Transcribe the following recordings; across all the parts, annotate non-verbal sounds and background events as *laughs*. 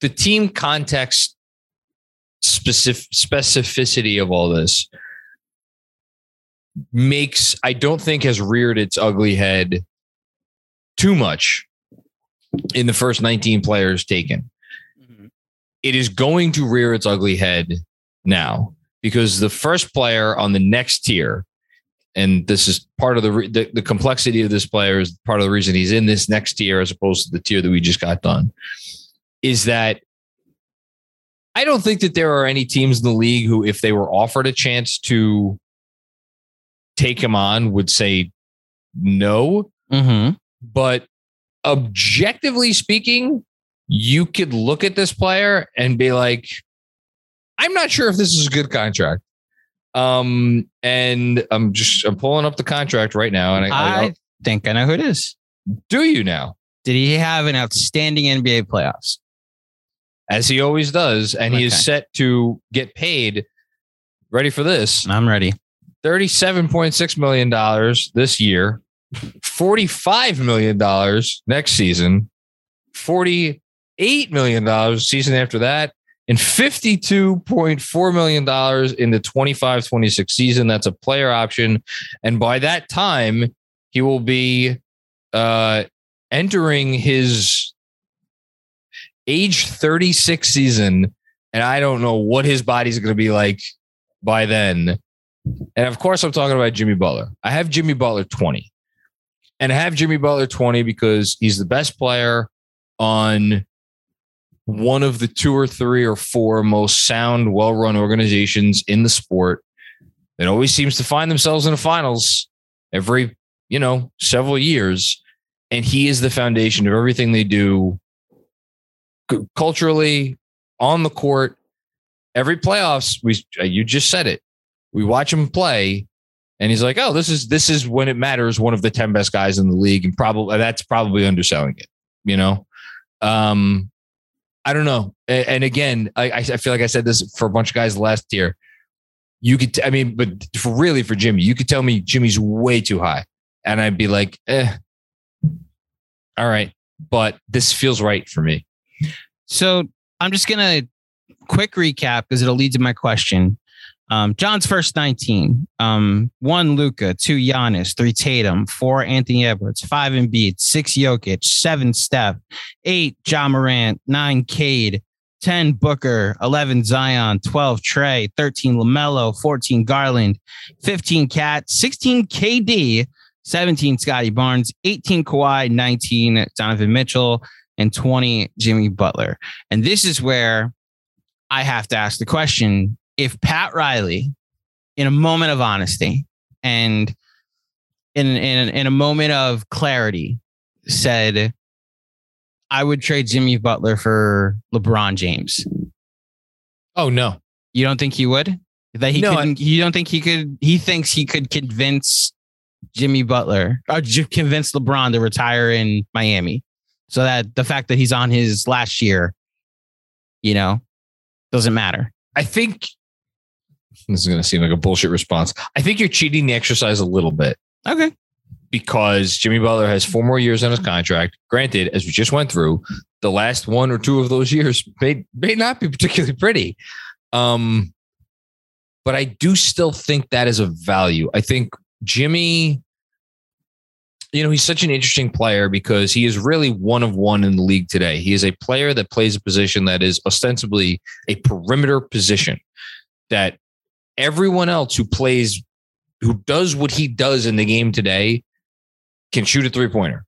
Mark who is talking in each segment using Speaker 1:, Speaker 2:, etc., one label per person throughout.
Speaker 1: the team context specific specificity of all this makes I don't think has reared its ugly head too much in the first 19 players taken. Mm-hmm. It is going to rear its ugly head now because the first player on the next tier and this is part of the, the, the complexity of this player is part of the reason he's in this next tier as opposed to the tier that we just got done is that I don't think that there are any teams in the league who, if they were offered a chance to take him on, would say no.
Speaker 2: Mm-hmm.
Speaker 1: But objectively speaking, you could look at this player and be like, I'm not sure if this is a good contract. Um, and I'm just I'm pulling up the contract right now, and I,
Speaker 2: I, I think I know who it is.
Speaker 1: Do you now?
Speaker 2: Did he have an outstanding NBA playoffs?
Speaker 1: As he always does, and okay. he is set to get paid. Ready for this?
Speaker 2: I'm ready.
Speaker 1: $37.6 million this year, $45 million next season, $48 million season after that, and $52.4 million in the 25 26 season. That's a player option. And by that time, he will be uh, entering his age 36 season. And I don't know what his body's going to be like by then. And of course, I'm talking about Jimmy Butler. I have Jimmy Butler 20. And I have Jimmy Butler 20 because he's the best player on one of the two or three or four most sound, well run organizations in the sport that always seems to find themselves in the finals every, you know, several years. And he is the foundation of everything they do culturally on the court. Every playoffs, we uh, you just said it. We watch him play, and he's like, "Oh, this is this is when it matters." One of the ten best guys in the league, and probably that's probably underselling it. You know, um, I don't know. And again, I, I feel like I said this for a bunch of guys last year. You could, I mean, but for really for Jimmy, you could tell me Jimmy's way too high, and I'd be like, eh, all right. But this feels right for me.
Speaker 2: So I'm just gonna quick recap because it'll lead to my question. Um, John's first 19. Um, one Luka, two Giannis, three Tatum, four Anthony Edwards, five Embiid, six Jokic, seven Steph, eight Ja Morant, nine Cade, 10 Booker, 11 Zion, 12 Trey, 13 LaMelo, 14 Garland, 15 Cat, 16 KD, 17 Scottie Barnes, 18 Kawhi, 19 Donovan Mitchell, and 20 Jimmy Butler. And this is where I have to ask the question if Pat Riley, in a moment of honesty and in, in, in a moment of clarity, said, I would trade Jimmy Butler for LeBron James.
Speaker 1: Oh, no.
Speaker 2: You don't think he would? That he no, could, I, you don't think he could, he thinks he could convince Jimmy Butler uh, or convince LeBron to retire in Miami. So that the fact that he's on his last year, you know, doesn't matter.
Speaker 1: I think this is going to seem like a bullshit response. I think you're cheating the exercise a little bit.
Speaker 2: Okay.
Speaker 1: Because Jimmy Butler has four more years on his contract. Granted, as we just went through, the last one or two of those years may may not be particularly pretty. Um, but I do still think that is a value. I think Jimmy, you know, he's such an interesting player because he is really one of one in the league today. He is a player that plays a position that is ostensibly a perimeter position that everyone else who plays, who does what he does in the game today, can shoot a three pointer.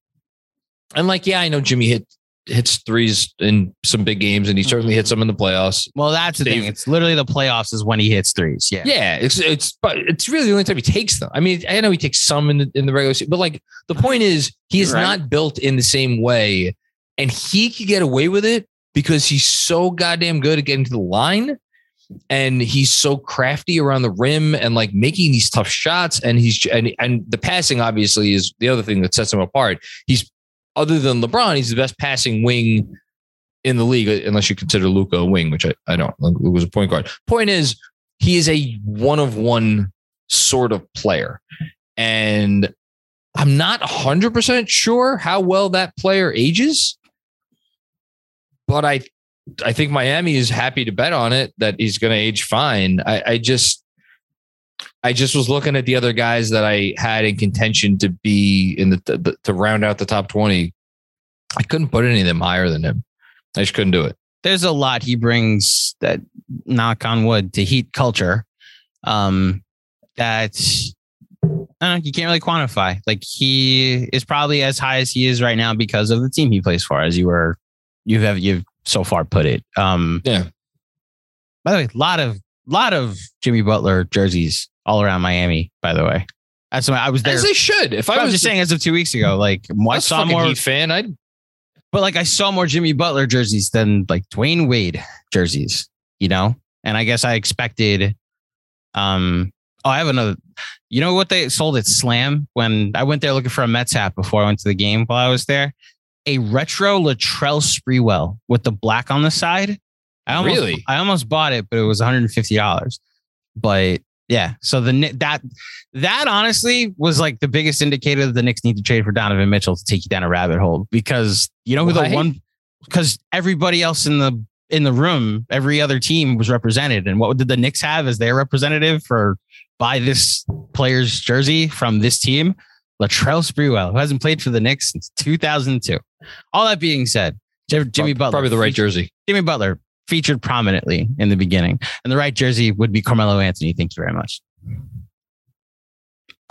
Speaker 1: And like, yeah, I know Jimmy hit hits threes in some big games, and he mm-hmm. certainly hits them in the playoffs.
Speaker 2: Well, that's the thing. It's literally the playoffs is when he hits threes. Yeah,
Speaker 1: yeah. It's it's but it's really the only time he takes them. I mean, I know he takes some in the in the regular season, but like the uh-huh. point is, he is right. not built in the same way, and he could get away with it because he's so goddamn good at getting to the line and he's so crafty around the rim and like making these tough shots and he's and and the passing obviously is the other thing that sets him apart he's other than lebron he's the best passing wing in the league uh, unless you consider Luka a wing which i, I don't. Luka's a point guard. Point is he is a one of one sort of player. And i'm not 100% sure how well that player ages but i I think Miami is happy to bet on it that he's going to age fine. I, I just, I just was looking at the other guys that I had in contention to be in the, the to round out the top twenty. I couldn't put any of them higher than him. I just couldn't do it.
Speaker 2: There's a lot he brings that knock on wood to heat culture. Um, that know, you can't really quantify. Like he is probably as high as he is right now because of the team he plays for, as you were, you have you've so far put it. Um,
Speaker 1: yeah.
Speaker 2: By the way, a lot of lot of Jimmy Butler jerseys all around Miami. By the way, that's I was there.
Speaker 1: As they should. If I,
Speaker 2: I was
Speaker 1: was
Speaker 2: just saying, as of two weeks ago, like I,
Speaker 1: I
Speaker 2: saw more
Speaker 1: Heat fan, I'd
Speaker 2: but like I saw more Jimmy Butler jerseys than like Dwyane Wade jerseys, you know? And I guess I expected um oh I have another you know what they sold at Slam when I went there looking for a Mets hat before I went to the game while I was there? A retro Latrell Sprewell with the black on the side. I almost,
Speaker 1: Really?
Speaker 2: I almost bought it, but it was $150. But yeah, so the that that honestly was like the biggest indicator that the Knicks need to trade for Donovan Mitchell to take you down a rabbit hole because you know who
Speaker 1: Why?
Speaker 2: the one because everybody else in the in the room, every other team was represented, and what did the Knicks have as their representative for buy this player's jersey from this team? Latrell Sprewell, who hasn't played for the Knicks since 2002. All that being said, Jimmy Butler,
Speaker 1: probably the right jersey.
Speaker 2: Jimmy Butler featured prominently in the beginning, and the right jersey would be Carmelo Anthony. Thank you very much. *laughs*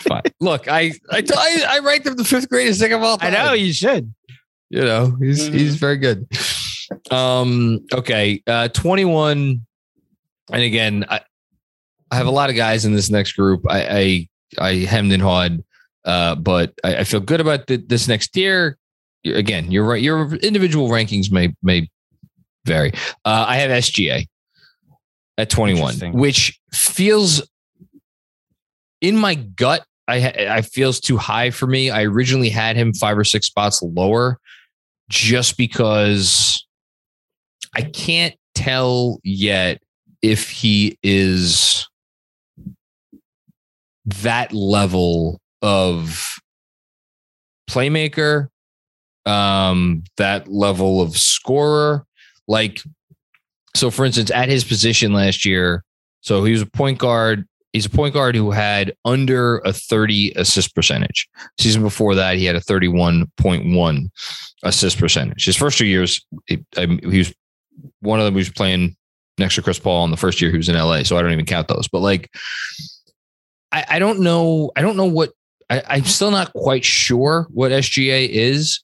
Speaker 1: Fine. Look, I I, I I ranked him the fifth greatest thing of all time.
Speaker 2: I know you should.
Speaker 1: you know he's
Speaker 2: Mhm.
Speaker 1: he's very good um okay uh 21 and again i i have a lot of guys in this next group i i i hemmed and hawed uh but i, I feel good about the, this next tier again you're right. Your individual rankings may may vary. Uh i have sga at 21 which feels in my gut I I feels too high for me. I originally had him five or six spots lower, just because I can't tell yet if he is that level of playmaker, um, that level of scorer. Like, so for instance, at his position last year, so he was a point guard. He's a point guard who had under a 30 assist percentage. Season before that, he had a 31.1 assist percentage. His first two years, he, he was one of them. He was playing next to Chris Paul in the first year he was in LA, so I don't even count those. But like, I, I don't know. I don't know what. I, I'm still not quite sure what SGA is.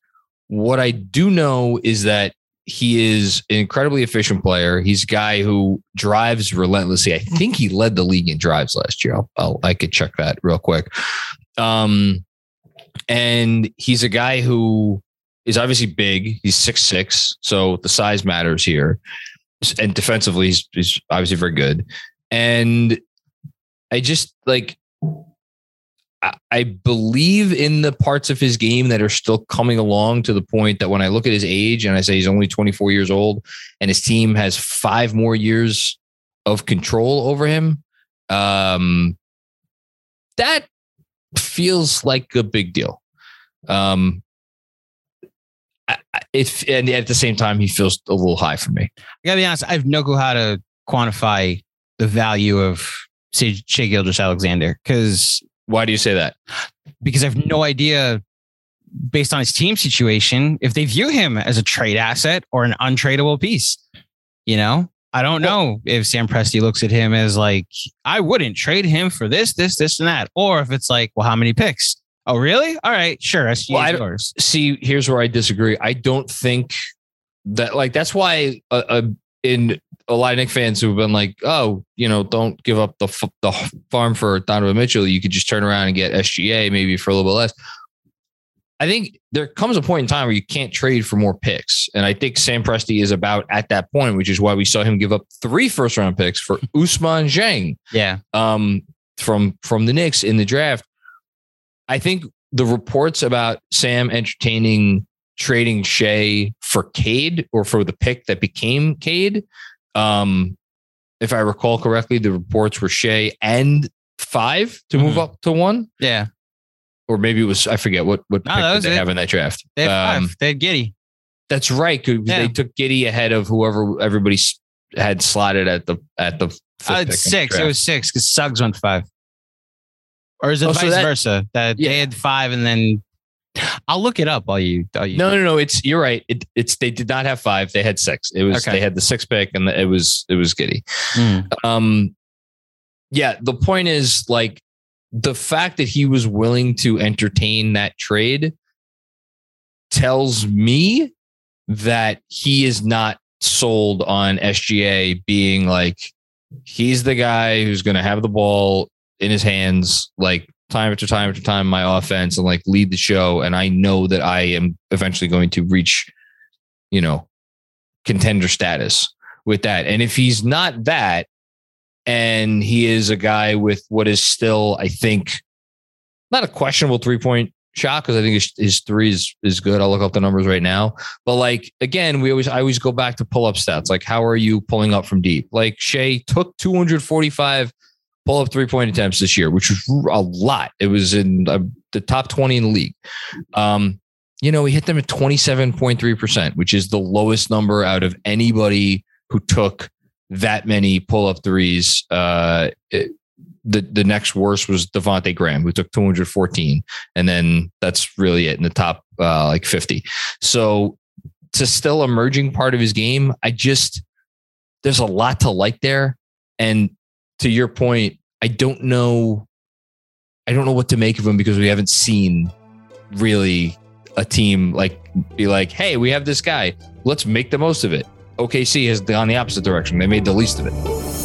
Speaker 1: What I do know is that he is an incredibly efficient player. He's a guy who drives relentlessly. I think he led the league in drives last year. I'll, I'll I could check that real quick. Um, and he's a guy who is obviously big. He's six six, so the size matters here. And defensively, he's, he's obviously very good. And I just like I- believe in the parts of his game that are still coming along to the point that when I look at his age and I say he's only 24 years old and his team has five more years of control over him, um, that feels like a big deal. Um, and at the same time, he feels a little high for me.
Speaker 2: I gotta be honest, I have no clue how to quantify the value of say Shai Gilgeous-Alexander because
Speaker 1: Why do you say that?
Speaker 2: because I have no idea based on his team situation if they view him as a trade asset or an untradeable piece. You know, I don't know if Sam Presti looks at him as like, I wouldn't trade him for this, this, this, and that. Or if it's like, well, how many picks? Oh, really? All right, sure.
Speaker 1: Well, I
Speaker 2: is
Speaker 1: don't-
Speaker 2: yours.
Speaker 1: see here's where i disagree i don't think that like that's why uh, uh, in a lot of Knick fans who've been like, oh, you know, don't give up the f- the farm for Donovan Mitchell. You could just turn around and get SGA maybe for a little bit less. I think there comes a point in time where you can't trade for more picks, and I think Sam Presti is about at that point, which is why we saw him give up three first round picks for *laughs* Ousmane Dieng
Speaker 2: Yeah.
Speaker 1: um, from from the Knicks in the draft. I think the reports about Sam entertaining trading Shai for Cade or for the pick that became Cade, um, if I recall correctly, the reports were Shai and five to move
Speaker 2: Mhm.
Speaker 1: up to one,
Speaker 2: Yeah.
Speaker 1: or maybe it was I forget what what
Speaker 2: No,
Speaker 1: pick they
Speaker 2: it.
Speaker 1: have in that draft.
Speaker 2: They had
Speaker 1: Um,
Speaker 2: five. They had Giddey.
Speaker 1: That's right.
Speaker 2: Yeah.
Speaker 1: They took Giddey ahead of whoever everybody had slotted at the at the.
Speaker 2: Uh,
Speaker 1: in the
Speaker 2: six. It was six because Suggs went five. Or is it
Speaker 1: Oh, so
Speaker 2: vice
Speaker 1: that-
Speaker 2: versa? That
Speaker 1: Yeah.
Speaker 2: they had five and then I'll look it up while you. While you
Speaker 1: No, no, no. It's you're right. It, it's they did not have five. They had six. It was
Speaker 2: Okay.
Speaker 1: they had the six pick, and it was it was Giddey.
Speaker 2: Mm.
Speaker 1: Um, yeah. The point is like the fact that he was willing to entertain that trade tells me that he is not sold on SGA being like he's the guy who's going to have the ball in his hands like time after time after time my offense and like lead the show and I know that I am eventually going to reach you know contender status with that and if he's not that and he is a guy with what is still I think not a questionable three point shot because I think his, his three is, is good. I'll look up the numbers right now. But like again, we always I always go back to pull up stats. Like how are you pulling up from deep? Like Shai took 245 pull up three point attempts this year, which was a lot. It was in uh, the top 20 in the league. Um, you know, he hit them at 27.3%, which is the lowest number out of anybody who took that many pull up threes. Uh, it- the the next worst was Devonte Graham, who took 214, and then that's really it in the top uh, like 50. So it's a still emerging part of his game. I just there's a lot to like there, and to your point, I don't know. I don't know what to make of him because we haven't seen really a team like be like, hey, we have this guy. Let's make the most of it. OKC has gone the opposite direction. They made the least of it.